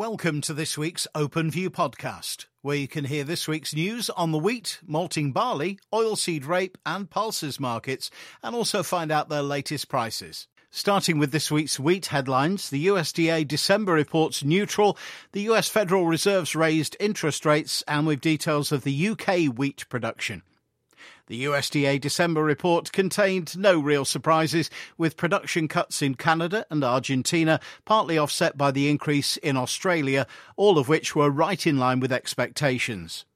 Welcome to this week's Open View podcast, where you can hear this week's news on the wheat, malting barley, oilseed rape, and pulses markets, and also find out their latest prices. Starting with this week's wheat headlines, the USDA December reports neutral, the US Federal Reserve's raised interest rates, and with details of the UK wheat production. The USDA December report contained no real surprises, with production cuts in Canada and Argentina partly offset by the increase in Australia, all of which were right in line with expectations.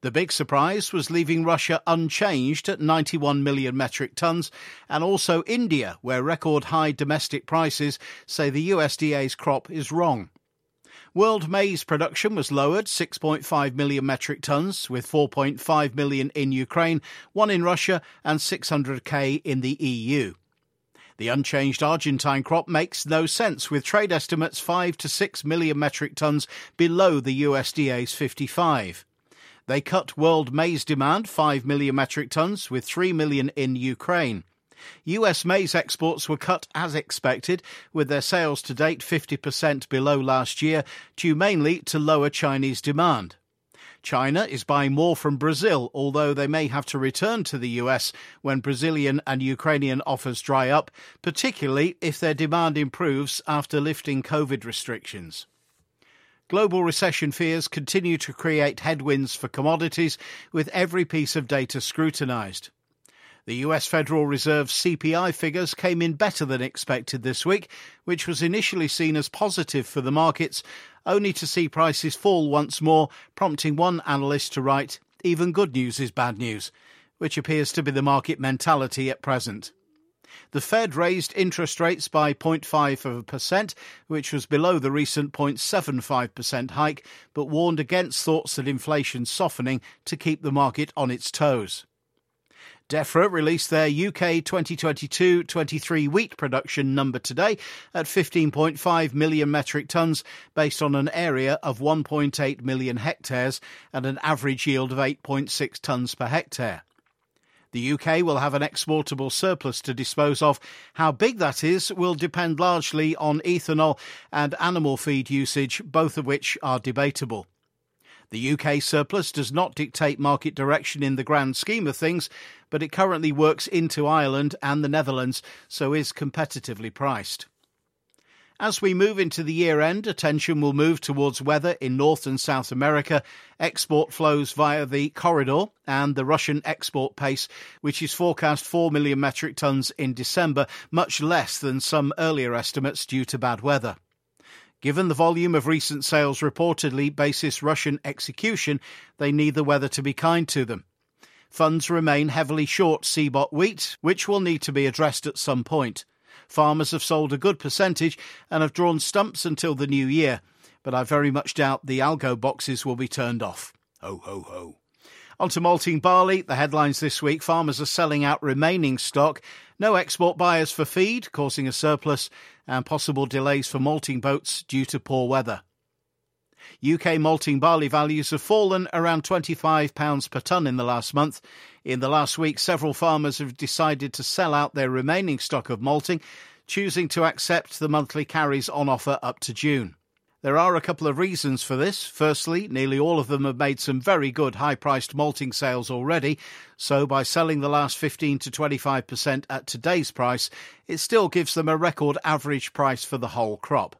The big surprise was leaving Russia unchanged at 91 million metric tons, and also India, where record high domestic prices say the USDA's crop is wrong. World maize production was lowered 6.5 million metric tons, with 4.5 million in Ukraine, 1 in Russia, and 600k in the EU. The unchanged Argentine crop makes no sense, with trade estimates 5 to 6 million metric tons below the USDA's 55. They cut world maize demand 5 million metric tons, with 3 million in Ukraine. US maize exports were cut as expected, with their sales to date 50% below last year, due mainly to lower Chinese demand. China is buying more from Brazil, although they may have to return to the US when Brazilian and Ukrainian offers dry up, particularly if their demand improves after lifting COVID restrictions. Global recession fears continue to create headwinds for commodities, with every piece of data scrutinised. The US Federal Reserve's CPI figures came in better than expected this week, which was initially seen as positive for the markets, only to see prices fall once more, prompting one analyst to write, Even good news is bad news, which appears to be the market mentality at present. The Fed raised interest rates by 0.5%, which was below the recent 0.75% hike, but warned against thoughts that inflation softening to keep the market on its toes. DEFRA released their UK 2022 23 wheat production number today at 15.5 million metric tonnes, based on an area of 1.8 million hectares and an average yield of 8.6 tonnes per hectare. The UK will have an exportable surplus to dispose of. How big that is will depend largely on ethanol and animal feed usage, both of which are debatable. The UK surplus does not dictate market direction in the grand scheme of things, but it currently works into Ireland and the Netherlands, so is competitively priced. As we move into the year end, attention will move towards weather in North and South America, export flows via the corridor, and the Russian export pace, which is forecast 4 million metric tonnes in December, much less than some earlier estimates due to bad weather. Given the volume of recent sales reportedly basis Russian execution, they need the weather to be kind to them. Funds remain heavily short CBOT wheat, which will need to be addressed at some point. Farmers have sold a good percentage and have drawn stumps until the new year, but I very much doubt the algo boxes will be turned off. Ho, ho, ho. On to malting barley. The headlines this week farmers are selling out remaining stock. No export buyers for feed, causing a surplus, and possible delays for malting boats due to poor weather. UK malting barley values have fallen around £25 per tonne in the last month. In the last week, several farmers have decided to sell out their remaining stock of malting, choosing to accept the monthly carries on offer up to June. There are a couple of reasons for this. Firstly, nearly all of them have made some very good high priced malting sales already, so by selling the last 15 to 25% at today's price, it still gives them a record average price for the whole crop.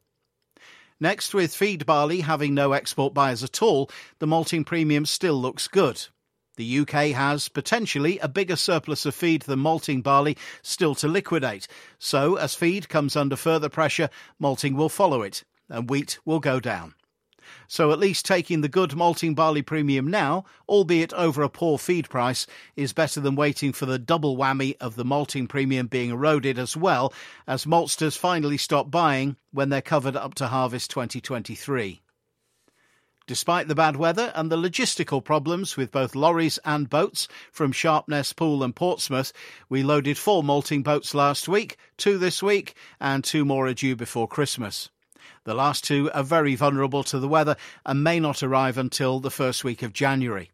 Next, with feed barley having no export buyers at all, the malting premium still looks good. The UK has potentially a bigger surplus of feed than malting barley still to liquidate, so as feed comes under further pressure, malting will follow it and wheat will go down. So at least taking the good malting barley premium now, albeit over a poor feed price, is better than waiting for the double whammy of the malting premium being eroded as well as maltsters finally stop buying when they're covered up to harvest 2023. Despite the bad weather and the logistical problems with both lorries and boats from Sharpness, Poole and Portsmouth, we loaded four malting boats last week, two this week, and two more are due before Christmas. The last two are very vulnerable to the weather and may not arrive until the first week of January.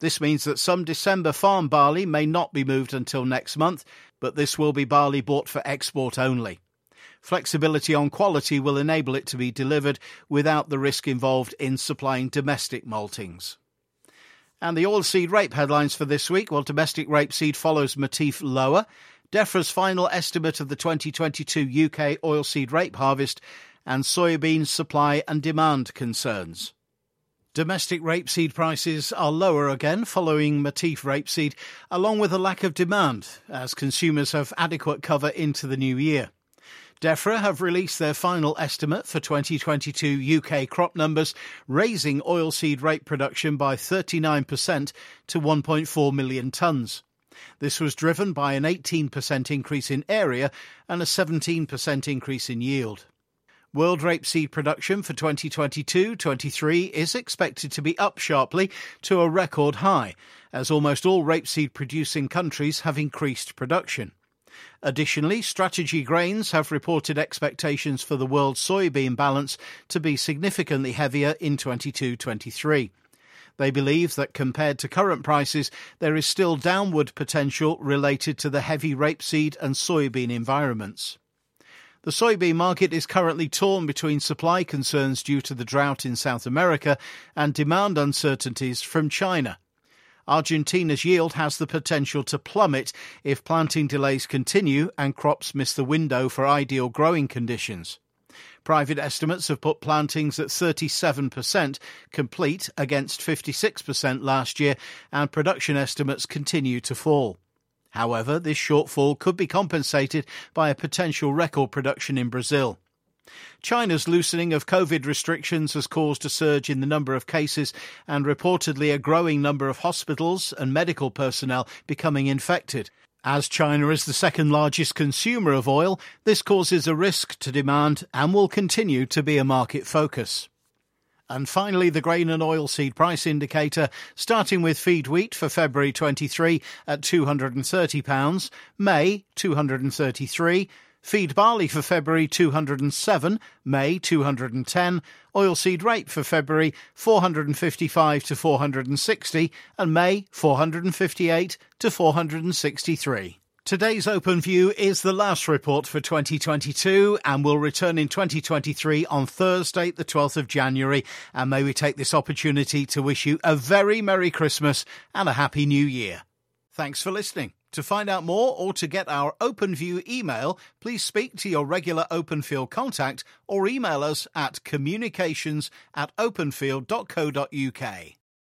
This means that some December farm barley may not be moved until next month, but this will be barley bought for export only. Flexibility on quality will enable it to be delivered without the risk involved in supplying domestic maltings. And the oilseed rape headlines for this week. Well, domestic rapeseed follows Matif lower. DEFRA's final estimate of the 2022 UK oilseed rape harvest and soybean supply and demand concerns. Domestic rapeseed prices are lower again following Matif rapeseed, along with a lack of demand as consumers have adequate cover into the new year. DEFRA have released their final estimate for 2022 UK crop numbers, raising oilseed rape production by 39% to 1.4 million tonnes. This was driven by an 18% increase in area and a 17% increase in yield. World rapeseed production for 2022-23 is expected to be up sharply to a record high, as almost all rapeseed producing countries have increased production. Additionally, Strategie Grains have reported expectations for the world soybean balance to be significantly heavier in 22-23. They believe that compared to current prices, there is still downward potential related to the heavy rapeseed and soybean environments. The soybean market is currently torn between supply concerns due to the drought in South America and demand uncertainties from China. Argentina's yield has the potential to plummet if planting delays continue and crops miss the window for ideal growing conditions. Private estimates have put plantings at 37% complete against 56% last year, and production estimates continue to fall. However, this shortfall could be compensated by a potential record production in Brazil. China's loosening of COVID restrictions has caused a surge in the number of cases and reportedly a growing number of hospitals and medical personnel becoming infected. As China is the second largest consumer of oil, this causes a risk to demand and will continue to be a market focus. And finally, the grain and oilseed price indicator, starting with feed wheat for February 23 at £230, May 233, feed barley for February 207, May 210, oilseed rape for February 455 to 460, and May 458 to 463. Today's Open View is the last report for 2022 and will return in 2023 on Thursday, the 12th of January. And may we take this opportunity to wish you a very Merry Christmas and a Happy New Year. Thanks for listening. To find out more or to get our OpenView email, please speak to your regular OpenField contact or email us at communications at openfield.co.uk.